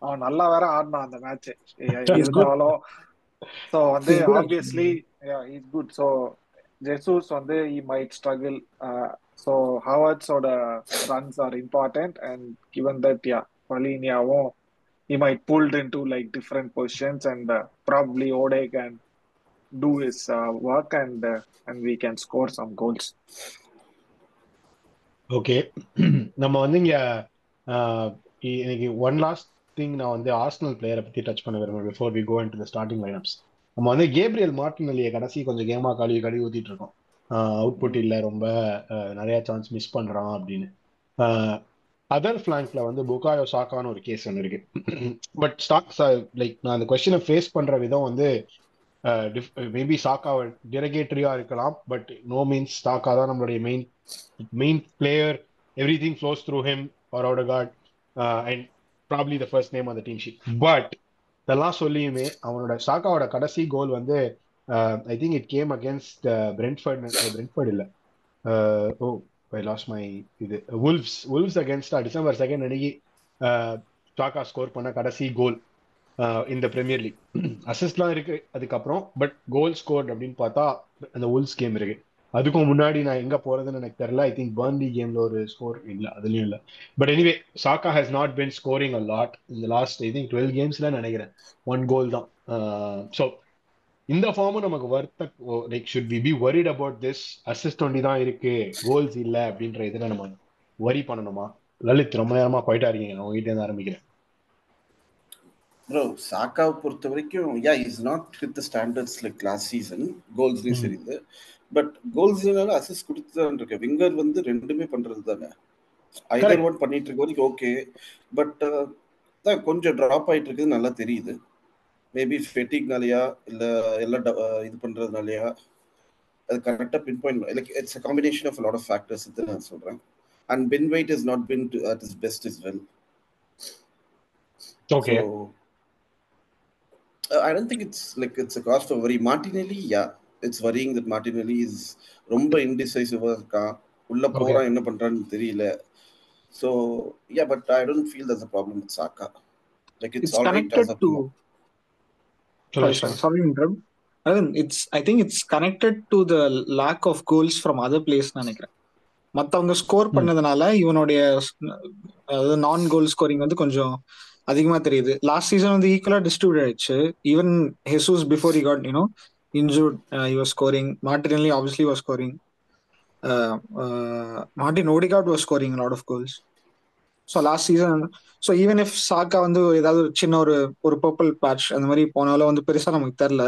அவன் நல்லா வேற ஆடினான் அந்த மேட்ச் இருந்தாலும் ஸோ வந்து obviously is good so Jesus வந்து he might struggle so ஹவர்ட்ஸோட runs are important and given that yeah பலீனியாவும் he might pulled into like different positions and uh, probably Ode can do his uh, work and uh, and we can score some goals. Okay நம்ம வந்து இங்க uh, இன்னைக்கு one last thing நான் வந்து Arsenal பிளேயரை பத்தி touch பண்ண விரும்புறேன் before we go into starting lineups நம்ம வந்து கேப்ரியல் மார்டினலியை கடைசி கொஞ்சம் கேமா கழுவி கழுவி ஊத்திட்டு இருக்கோம். அவுட் புட் இல்லை ரொம்ப நிறைய சான்ஸ் மிஸ் பண்றான் அப்படின்னு. அதர் ஃபிளாங்க்ல வந்து புகாயோ சாக்கான்னு ஒரு கேஸ் ஒன்று இருக்கு. பட் ஸ்டாக்ஸ் லைக் நான் அந்த கொஸ்டினை ஃபேஸ் பண்ற விதம் வந்து மேபி சாக்கா டிரகேட்டரியா இருக்கலாம் பட் நோ மீன்ஸ் சாக்கா தான் நம்மளுடைய main main player everything flows through him or out got and probably the first name அந்த டீம் ஷீட் பட் இதெல்லாம் சொல்லியுமே அவனோட சாக்காவோட கடைசி கோல் வந்து I think it came against Brentford Brentford இல்லை. ஓ ஐ லாஸ்ட் மை இது உல்ஃப்ஸ் உல்ஃப்ஸ் அகேன்ஸ்டா டிசம்பர் செகண்ட் அன்னைக்கு uh, சாக்கா ஸ்கோர் பண்ண கடைசி கோல் இந்த பிரீமியர் லீக் அசிஸ்ட்லாம் இருக்கு அதுக்கப்புறம் பட் கோல் ஸ்கோர் அப்படின்னு பார்த்தா அந்த உல்ஸ் கேம் இருக்கு. அதுக்கும் முன்னாடி நான் எங்க போறதுன்னு எனக்கு தெரியல. ஐ திங்க் பர்ன்லி கேம்ல ஒரு ஸ்கோர் இல்லை அதுலயும் இல்லை. But anyway Saka has not been scoring a lot இந்த லாஸ்ட் ஐ திங்க் டுவெல் கேம்ஸ்ல நினைக்கிறேன். ஒன் கோல் தான். Uh, ஸோ இந்த ஃபார்மும் நமக்கு வருத்த like should we be worried about this assist ஒண்டி தான் இருக்கு. கோல்ஸ் இல்ல அப்படின்ற இதுல நம்ம வரி பண்ணணுமா? லலித் ரொம்ப நேரமா குவைட்டா இருக்கீங்க. நான் உங்ககிட்ட இருந்து ஆரம்பிக்கிறேன். ப்ரோ சாக்காவை பொறுத்த வரைக்கும் yeah is not with standards like last season கோல்ஸ்லயும் சரி பட் கோல்ஸ்னால அசிஸ்ட் கொடுத்து தான் இருக்கு. விங்கர் வந்து ரெண்டுமே பண்றது தானே? ஐதர் ஒன் பண்ணிட்டு இருக்க வரைக்கும் ஓகே பட் தான் கொஞ்சம் ட்ராப் ஆயிட்டு இருக்குது நல்லா தெரியுது. மேபி ஃபெட்டிக்னாலயா இல்ல எல்லாம் இது பண்றதுனாலயா? அது கரெக்டாக pinpoint like it's a combination of lot of factors நான் சொல்கிறேன் and Ben White is not been to at his best is well okay I don't think it's like it's a cause for worry. Martinelli, yeah, it's worrying that Martinelli is ரொம்ப இன்டிசைசிவா இருக்கான் உள்ள. போறான் என்ன பண்றான்னு தெரியல. So yeah but I don't feel that's a problem with Saka like it's It's all right connected as to. சொல்லுங்க Sorry, sir it's. I think it's connected to the lack of goals from other players நினைக்கிறேன் மத்தவங்க score. பண்ணதுனால இவனுடைய அதாவது நான் goal scoring வந்து கொஞ்சம் அதிகமா தெரியுது லாஸ்ட் சீசன் வந்து ஈக்குவலா டிஸ்ட்ரிபியூட் ஆயிடுச்சு even Jesus before he got you know injured uh, he was scoring martinelli obviously was scoring uh, uh, martin odegaard so last season so even if Saka வந்து ஏதாவது ஒரு சின்ன ஒரு ஒரு பர்பிள் பேட்ச் அந்த மாதிரி போனாலும் வந்து பெருசா நமக்கு தெரில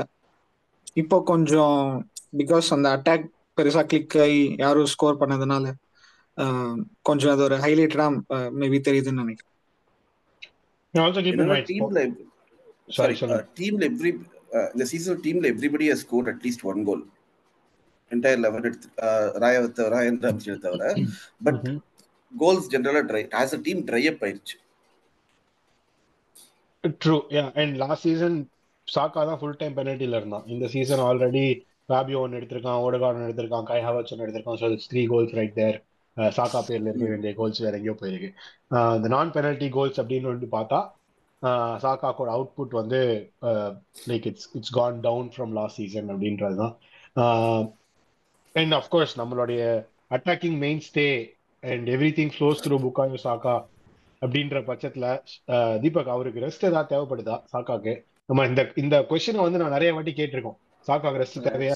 இப்போ கொஞ்சம் பிகாஸ் அந்த அட்டாக் பெருசா கிளிக் ஆகி யாரும் ஸ்கோர் பண்ணதுனால கொஞ்சம் அது ஒரு ஹைலைட்டடா மேபி தெரியுதுன்னு நினைக்கிறேன். டீம்ல சாரி டீம்ல எவ்ரி இந்த சீசன் டீம்ல everybody has scored at least one goal entire eleven எடுத்து ராய தவிர ராயன் ராம்ஸ்டேல் தவிர பட். கோல்ஸ் ஜென்ரலா dry as a team dry up ஆயிருச்சு. True yeah and last season Saka தான் ஃபுல் டைம் பெனல்ட்டில இருந்தான். இந்த சீசன் ஆல்ரெடி ராபியோ ஒன்று எடுத்திருக்கான் ஓடகார்ட் ஒன்று எடுத்திருக்கான் கை ஹவர்ஸ் ஒன்று எடுத்திருக்கான். So three goals right there Saka பேர்ல இருக்க வேண்டிய கோல்ஸ் வேற எங்கேயோ போயிருக்கு. இந்த நான் பெனல்ட்டி கோல்ஸ் அப்படின்னு வந்து பார்த்தா அஹ் சாக்காக்கோட அவுட்புட் வந்து like it's it's gone down from last season அப்படின்றது தான் அண்ட் அஃப்கோர்ஸ் நம்மளுடைய attacking mainstay and everything flows through Bukayo Saka அப்படின்ற பட்சத்துல தீபக் அவருக்கு ரெஸ்ட் ஏதாவது தேவைப்படுதா சாக்காக்கு? நம்ம இந்த இந்த கொஸ்டினை வந்து நான் நிறைய வாட்டி கேட்டிருக்கோம். சாக்காக்கு ரெஸ்ட் தேவையா?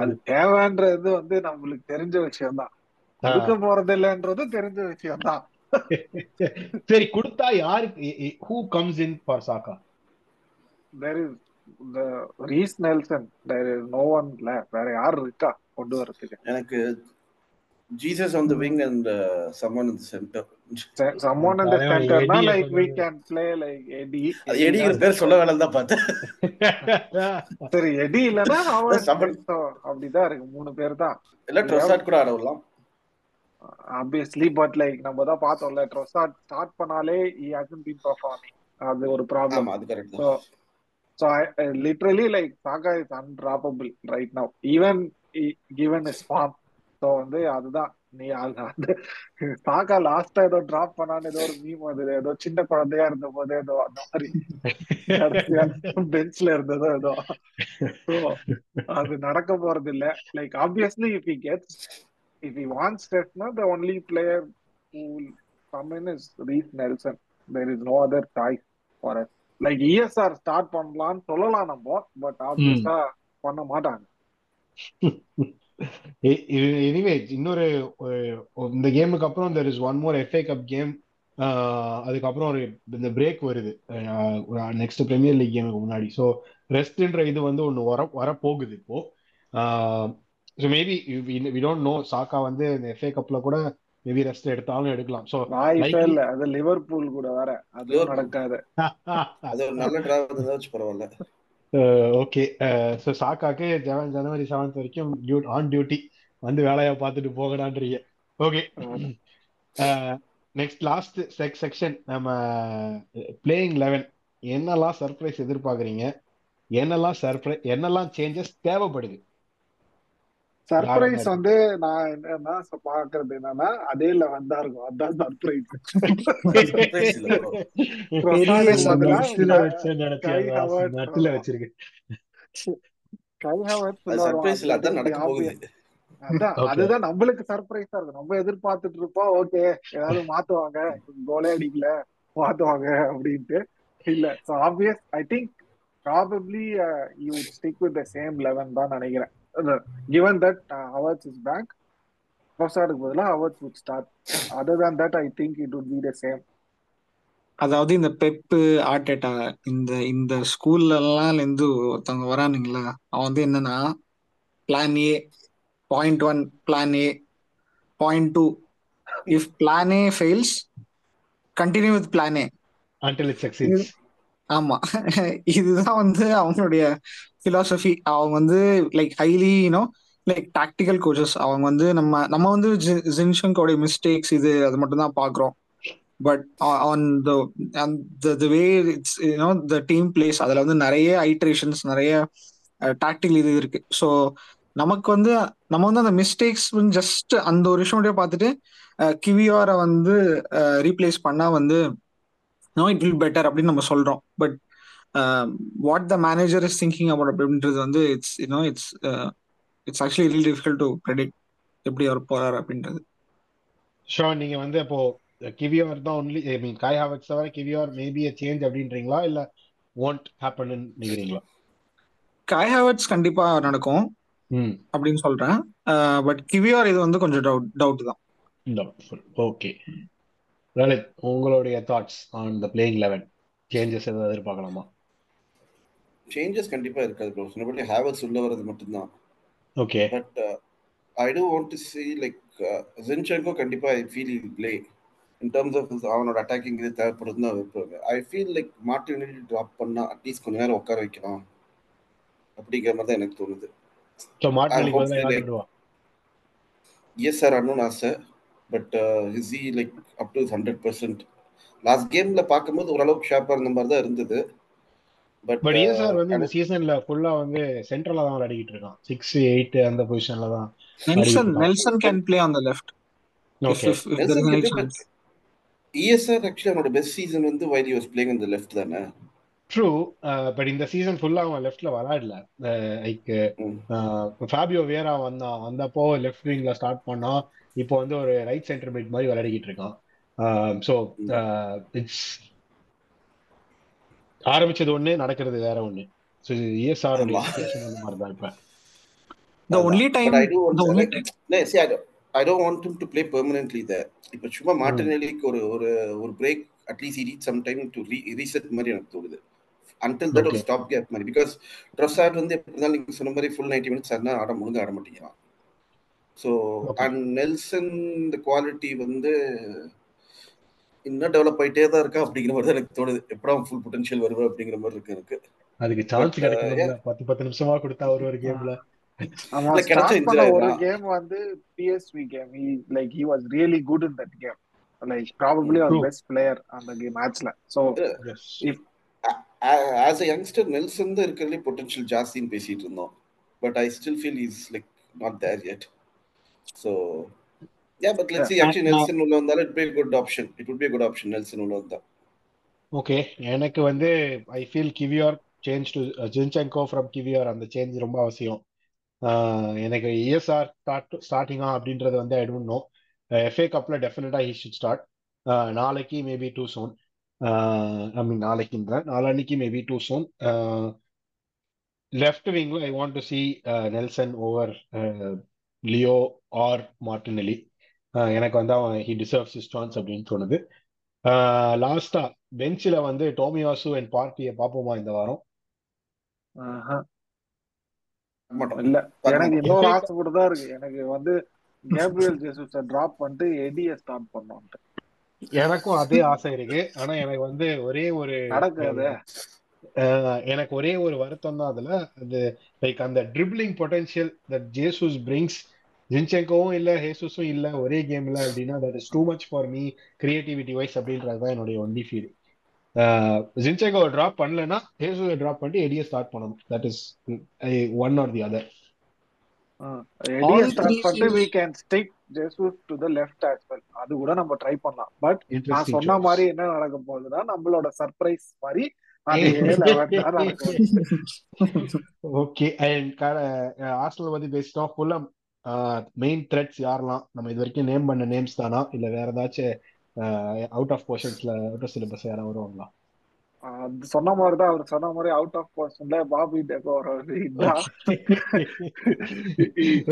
அது தேவைன்றது வந்து நம்மளுக்கு தெரிஞ்ச விஷயம் தான் கொடுக்க போறது இல்லைன்றது தெரிஞ்ச விஷயம் தான் சரி கொடுத்தா யாருக்கு who comes in for Saka there is the Reiss Nelson there is no one வேற யார் இருக்கா கொண்டு வரதுக்கு எனக்கு Jesus on the wing and someone in centre someone in the center na like we can play like Eddie எடிங்கிற பேர் சொல்ல வேலை தான் பார்த்தேன். சரி எடி இல்லனா அவன் Someone- so, அப்படிதான் இருக்கு மூணு பேர் தான் இல்ல ட்ரெஸ்ஸாட் கூட ஆடலாம் ஆப்வியஸ்லி பட் லைக் நம்ம தான் பார்த்தோம்ல ட்ரோசாட் ஸ்டார்ட் பண்ணாலே he hasn't been performing. அது ஒரு ப்ராப்ளம் அது correct So, so I, I literally like Saka is undroppable right now. Even i- So வந்து அதுதான். நீ அது அந்த சாக்கா லாஸ்டா ஏதோ டிராப் பண்ணான்னு ஏதோ ஒரு மீம் அது ஏதோ சின்ன குழந்தையா இருந்த போது ஏதோ அந்த மாதிரி. பெஞ்ச்ல இருந்ததோ ஏதோ. அது நடக்க போறது இல்ல. Like obviously if he gets if he wants டெஸ்ட்னா the only player come in is Reiss Nelson there is no other choice for us like ESR start பண்ணலாம்னு சொல்லலாம் நம்ம பட் ஆப்வியஸா பண்ண மாட்டாங்க. எனிவே இன்னொரு இந்த கேமுக்கு அப்புறம் there is one more FA Cup game அதுக்கப்புறம் ஒரு இந்த பிரேக் வருது. நெக்ஸ்ட் பிரீமியர் லீக் கேமுக்கு முன்னாடி. ஸோ ரெஸ்ட்ன்ற இது வந்து ஒன்று வர வரப்போகுது இப்போ. So maybe we don't know Saka வந்து இந்த எஃப்ஏ கப்ல கூட மேபி ரெஸ்ட் எடுத்தாலும் எடுக்கலாம். Likely- இல்ல. அது லிவர்பூல் கூட வேற. அதுவும் Liverpool. நடக்காது. அது நல்ல டிராவல் ஏதாச்சும் பரவாயில்ல. ஓகே ஸோ சாக்காக்கு ஜன ஜனவரி செவன்த் வரைக்கும் டியூ ஆன் டியூட்டி வந்து வேலையை பார்த்துட்டு போகலான்றீங்க. Okay next last check section நம்ம பிளேயிங் லெவன் என்னெல்லாம் சர்ப்ரைஸ் எதிர்பார்க்குறீங்க? என்னெல்லாம் சர்ப்ரைஸ் என்னெல்லாம் சேஞ்சஸ் தேவைப்படுது? சர்ப்ரைஸ் வந்து நான் என்னன்னா பாக்குறது என்னன்னா அதே லெவன் தான் இருக்கும் அதான் சர்ப்ரைஸ். அதுதான் நம்மளுக்கு சர்ப்ரைஸா இருக்கும். நம்ம எதிர்பார்த்துட்டு இருப்போம் ஓகே ஏதாவது மாத்துவாங்க. கோலே அடிக்கல மாத்துவாங்க அப்படின்ட்டு. இல்ல so obvious I think probably you stick with the same eleven தான் நினைக்கிறேன். Given that Havertz is back ப்ரொசாடுக்கு பதிலா Havertz would start other than that I think it would be the same அதாவது இந்த பெப்பு ஆர்டேட்டா இந்த இந்த ஸ்கூல்ல எல்லாம் இருந்து ஒருத்தவங்க வரானுங்களா? அவன் வந்து என்னன்னா plan A point one plan A point two if plan A fails continue with plan A until it succeeds. ஆமா. இதுதான் வந்து அவனுடைய philosophy அவங்க வந்து like highly you know like tactical coaches அவங்க வந்து நம்ம நம்ம வந்து ஜின்ஷங்கோட மிஸ்டேக்ஸ் இது அது மட்டும் தான் பாக்குறோம் but on the way it's you know the team plays அதுல வந்து நிறைய ஐட்ரேஷன்ஸ் நிறைய uh, டாக்டிக்கல் இது இருக்கு. ஸோ நமக்கு வந்து நம்ம வந்து அந்த மிஸ்டேக்ஸ் ஜஸ்ட் அந்த ஒரு விஷயம் பார்த்துட்டு uh, கிவியாரை வந்து uh, ரீப்ளேஸ் பண்ணா வந்து நோ இட் வில் பெட்டர் அப்படின்னு நம்ம சொல்றோம். But what the manager is thinking about அப்படின்றது வந்து it's you know it's it's actually real difficult to predict எப்படி அவர் போறாரு அப்படின்றது. ஷோ நீங்க வந்து அப்போ கிவியோர் தான் ஒன்லி ஐ மீன் காய் ஹாவர்ஸ் தவிர கிவியோர் மேபி சேஞ்ச் அப்படின்றீங்களா? இல்ல ஒன்ட் ஹேப்பன் நினைக்கிறீங்களா? காய் ஹாவர்ட்ஸ் கண்டிப்பா நடக்கும் அப்படின்னு சொல்றேன். பட் கிவியார் இது வந்து கொஞ்சம் டவுட் டவுட் தான். டவுட்ஃபுல் ஓகே லலித் உங்களுடைய thoughts on the playing eleven changes எதாவது எதிர்பார்க்கலாமா? சேஞ்சஸ் கண்டிப்பா இருக்காது ப்ரோ சொன்னபடி ஹேவல்ஸ் உள்ள வர்றது மட்டும்தான். Okay but I do want to see like Zinchenko கண்டிப்பா I feel he'll play in terms of அவனோட அட்டாக்கிங் இது தேவைப்படுதுன்னு தான் வைப்பாங்க I feel like Martin drop பண்ணா அட்லீஸ்ட் கொஞ்ச நேரம் உட்கார வைக்கலாம். அப்படிங்கிற மாதிரி தான் எனக்கு தோணுது. எஸ் சார் அண்ணன் ஆசை. But is he like up to hundred percent last கேம்ல பார்க்கும்போது ஓரளவுக்கு ஷார்ப்பாக இருந்த மாதிரி தான் இருந்தது. பட் பட் சார் வந்து இந்த சீசன்ல ஃபுல்லா வந்து சென்ட்ரலா தான் விளையாடிட்டு இருக்கான்? சிக்ஸ் எயிட் அந்த பொசிஷன்ல தான் Nelson. Nelson can play on the left okay actually அவனோட பெஸ்ட் சீசன் வந்து வைல் யூஸ் பிளேயிங் அந்த லெஃப்ட் தானே? ட்ரூ பட் இந்த சீசன் ஃபுல்லா அவன் லெஃப்ட்ல விளையாடல. லைக். ஃபேபியோ வேரா வந்தான் வந்தப்போ லெஃப்ட் விங்ல ஸ்டார்ட் பண்ணா இப்போ வந்து ஒரு ரைட் சென்டர் மிட் மாதிரி விளையாடிக்கிட்டு இருக்கான். ஸோ இட்ஸ் ஆரம்பிச்சது ஒண்ணு நடக்கிறது வேற ஒண்ணு. ஸோ இஎஸ்ஆர் மாதிரி தான் இப்போ. The only time But I do want the to- only like, no, see, I don't, I don't want him to play permanently there. இப்போ சும்மா மார்டினெல்லிக்கு ஒரு ஒரு ஒரு break at least some time to re reset மாதிரி எனக்கு தோணுது. Until that ஒரு. Stop gap மாதிரி. பிகாஸ் ட்ரொசாட் வந்து எப்படி இருந்தாலும் நீங்க சொன்ன மாதிரி ஃபுல் நைன்டி மினிட்ஸ் ஆடினா ஆட முடிஞ்சு ஆட மாட்டேங்கிறான். ஸோ. அண்ட் நெல்சன் இந்த குவாலிட்டி வந்து இன்னும் டெவலப் ஆயிட்டே தான் இருக்கா அப்படிங்கிற மாதிரி தான் எனக்கு தோணுது. எப்படா ஃபுல் பொட்டன்ஷியல் வருவா அப்படிங்கிற மாதிரி இருக்கு எனக்கு. அதுக்கு சான்ஸ் But, uh, பத்து பத்து நிமிஷமா கொடுத்தா ஒரு ஒரு கேம்ல ஒரு. கேம் வந்து PSV game like he was really good in that game like probably our. Best player அந்த கேம் மேட்ச்ல so as a youngster Nelson தான் இருக்கிறதுலே பொட்டன்ஷியல் ஜாஸ்தின்னு பேசிட்டு இருந்தோம். But I still feel is like not there yet. So yeah but let's see actually Nelson உள்ள வந்தாலும் it be good option it would be a good option Nelson உள்ள வந்தா okay எனக்கு வந்து I feel Kiwior change to Zinchenko from Kiwior அந்த change ரொம்ப அவசியம். எனக்கு இஎஸ்ஆர் ஸ்டார்ட் ஸ்டார்டிங்கா அப்படின்றது வந்து ஐ டோன்ட் நோ எஃப்ஏ கப்ல டெஃபினட்டா ஹி ஷுட் ஸ்டார்ட் நாளைக்கு maybe too soon I mean நாளைக்குன்ற நாளான்னைக்கு maybe two zone left விங்ல I want to see Nelson over Leo or Martinelli எனக்கு வந்து அவன் ஹி டிசர்வ்ஸ் இஸ் சான்ஸ் அப்படின்னு தோணுது. லாஸ்டா பெஞ்சில் வந்து டோமியாசு அண்ட் பார்ட்டியை பார்ப்போமா இந்த வாரம்? இல்ல எனக்கு. இன்னொரு ஆசை கூட தான் இருக்கு. எனக்கு வந்து கேப்ரியல் ஜெசூஸ டிராப் பண்ணிட்டு எடிய ஸ்டார்ட் பண்ணோம்ட்டு எனக்கும் அதே ஆசை இருக்கு. ஆனா எனக்கு வந்து ஒரே ஒரு நடக்காது. எனக்கு ஒரே ஒரு வருத்தம் தான் அதுல. அது லைக் அந்த dribbling potential that Jesus brings ஜின்செங்கோவும் இல்ல ஹேசூஸும் இல்ல ஒரே கேம்ல அப்படின்னா that is too much for me creativity wise அப்படின்றது தான் என்னுடைய ஒன்லி ஃபீல் ஜின்செங்கோ டிராப் பண்ணலன்னா ஹேசூஸை டிராப் பண்ணிட்டு எடியை ஸ்டார்ட் பண்ணணும். That is one or the other அது கூட நம்ம ட்ரை பண்ணலாம். பட் நான் சொன்ன மாதிரி என்ன நடக்க போகுதுன்னா நம்மளோட சர்ப்ரைஸ் மாதிரி ஓகே அண்ட் ஆர்சனல் பத்தி பேசிட்டோம். ஃபுல்லம் மெயின் த்ரெட்ஸ் யாரெல்லாம்? நம்ம இது வரைக்கும் நேம் பண்ண நேம்ஸ் தானா? இல்ல வேற ஏதாச்சும் அவுட் ஆஃப் போர்ஷன்ஸ்ல அவுட் ஆஃப் சிலபஸ் யாராவது வருவாங்களா? அது சொன்ன மாதிரி தான் அவர் சொன்ன மாதிரி அவுட் ஆஃப் போர்ஷன்ல பாபி டெகோ இதுதான்.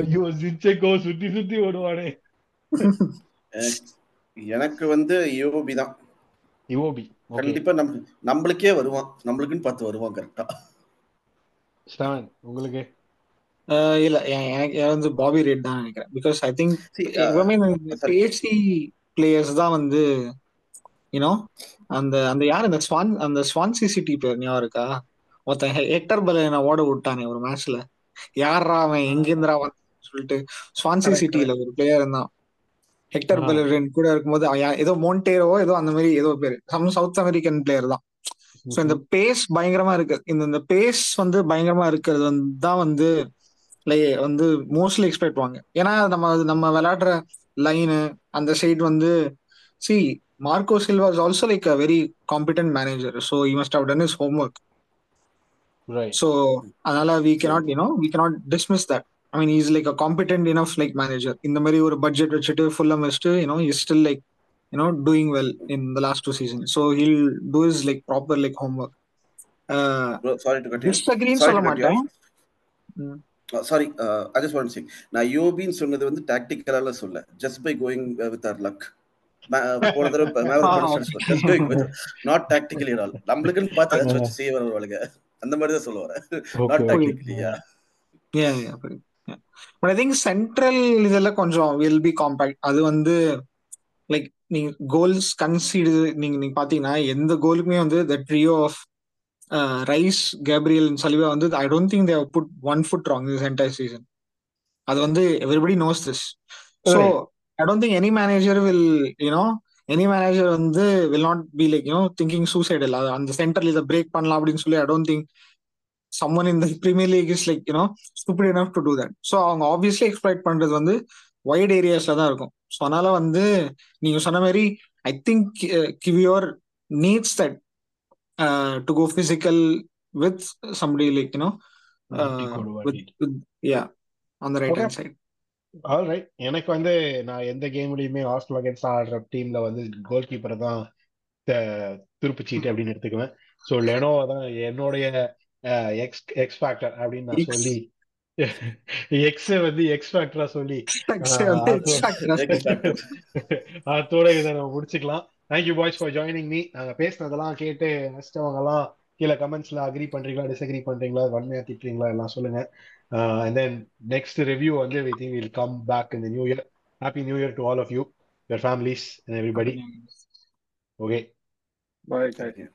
ஐயோ ஜின்செங்கோ சுத்தி சுத்தி ஓடுவானே. எனக்கு- எனக்கு வந்து யோபி தான். ஓகே. கண்டிப்பா நம்ம நம்மளுக்கே வருவான். நம்மளுக்குன்னு பார்த்து வருவான் கரெக்டா ஸ்டான் உங்களுக்கு? இல்ல எனக்கு வந்து பாபி ரேட் தான் நினைக்கிறேன். Because I think. பேசி பிளேயர்ஸ் தான் வந்து யூனோ அந்த அந்த யார் அந்த ஸ்வான் அந்த ஸ்வான்சி சிட்டி பேர் ஞாபகம் இருக்கா? ஒருத்தன் ஹெக்டர் பலேனை ஓட விட்டானே ஒரு மேட்ச்ல யாரா அவன் எங்கிருந்துடா வந்தான்னு சொல்லிட்டு ஸ்வான்சி சிட்டில ஒரு பிளேயர் இருந்தான். ஹெக்டர். பெலரின் கூட இருக்கும்போது ஏதோ மோண்டேரோ ஏதோ அந்த மாதிரி ஏதோ பேரு. சம் சவுத் அமெரிக்கன் பிளேயர் தான். ஸோ இந்த பேஸ் பயங்கரமா இருக்கு. இந்த இந்த பேஸ் வந்து பயங்கரமா இருக்கிறது வந்து தான் வந்து லைக் வந்து மோஸ்ட்லி எக்ஸ்பெக்ட் பண்ணுவாங்க ஏன்னா நம்ம நம்ம விளையாடுற லைனு அந்த சைடு வந்து see Marco Silva is also like a very competent manager so you must have done his homework right so அதனால we cannot you know we cannot dismiss that. I mean is like a competent enough like manager இந்த மாதிரி ஒரு budget வச்சுட்டு ஃபுல்லாக வச்சுட்டு you know is still like you know doing well in the last two season so he'll do his like proper like homework Bro, sorry to cut you. டிஸ்அக்ரின்னு Sorry சொல்ல to cut you மாட்டேன். Sorry I just want சிங் நான் யோபின்னு சொன்னது வந்து டாக்டிக்கலால சொல்ல. Just by going with our luck போன தடவை நாட் டாக்டிக்கலி ஆல் நம்மளுக்குன்னு பார்த்து ஏதாச்சும் வச்சு செய்ய வருவாளுங்க அந்த மாதிரி தான் சொல்ல வரேன். Not okay tactically yeah Yeah, yeah, புரியுது. Yeah. But I think central இதெல்லாம் கொஞ்சம் வில் பி காம்பாக்ட் அது வந்து லைக் நீங்க கோல்ஸ் கன்சீடு நீங்க நீங்க பாத்தீங்கன்னா எந்த கோலுக்குமே வந்து the trio of Rice Gabriel Saliba வந்து I don't think they've put one foot wrong this entire season அது வந்து everybody knows this so. I don't think any manager will you know any manager வந்து will not be like you know thinking suicide இல்லை அந்த சென்டர்ல இதை break பண்ணலாம் அப்படின்னு சொல்லி I don't think someone in the Premier League is like, you know, stupid enough to do that. So அவங்க obviously exploit பண்றது வந்து வைட் ஏரியாஸ்ல தான் இருக்கும் ஸோ அதனால வந்து நீங்க சொன்ன மாதிரி I think Kiwior needs that to go physical with with yeah on the right Okay. Hand side alright எனக்கு வந்து நான் எந்த கேம்லயுமே ஹாஸ்டல் அகேன்ஸ்ட் ஆடுற டீம்ல வந்து கோல் கீப்பரை தான் துருப்பு சீட்டு அப்படின்னு எடுத்துக்குவேன் ஸோ லெனோ தான் என்னுடைய எக்ஸ் எக்ஸ் ஃபேக்டர் அப்படின்னு நான் X. சொல்லி எக்ஸ் வந்து எக்ஸ் ஃபேக்டரா சொல்லி. அதோட இதை நம்ம முடிச்சுக்கலாம் thank you boys for joining me நாங்க பேசினதெல்லாம் கேட்டு எல்லாம் கீழே கமெண்ட்ஸ்ல அக்ரி பண்றீங்களா டிஸ்அக்ரி பண்றீங்களா வன்மையா திட்டுறீங்களா எல்லாம் சொல்லுங்க. அண்ட் தென் நெக்ஸ்ட் ரிவ்யூ வந்து we think will come back in the new year happy new year to all of you your families and everybody okay Bye. Thank you.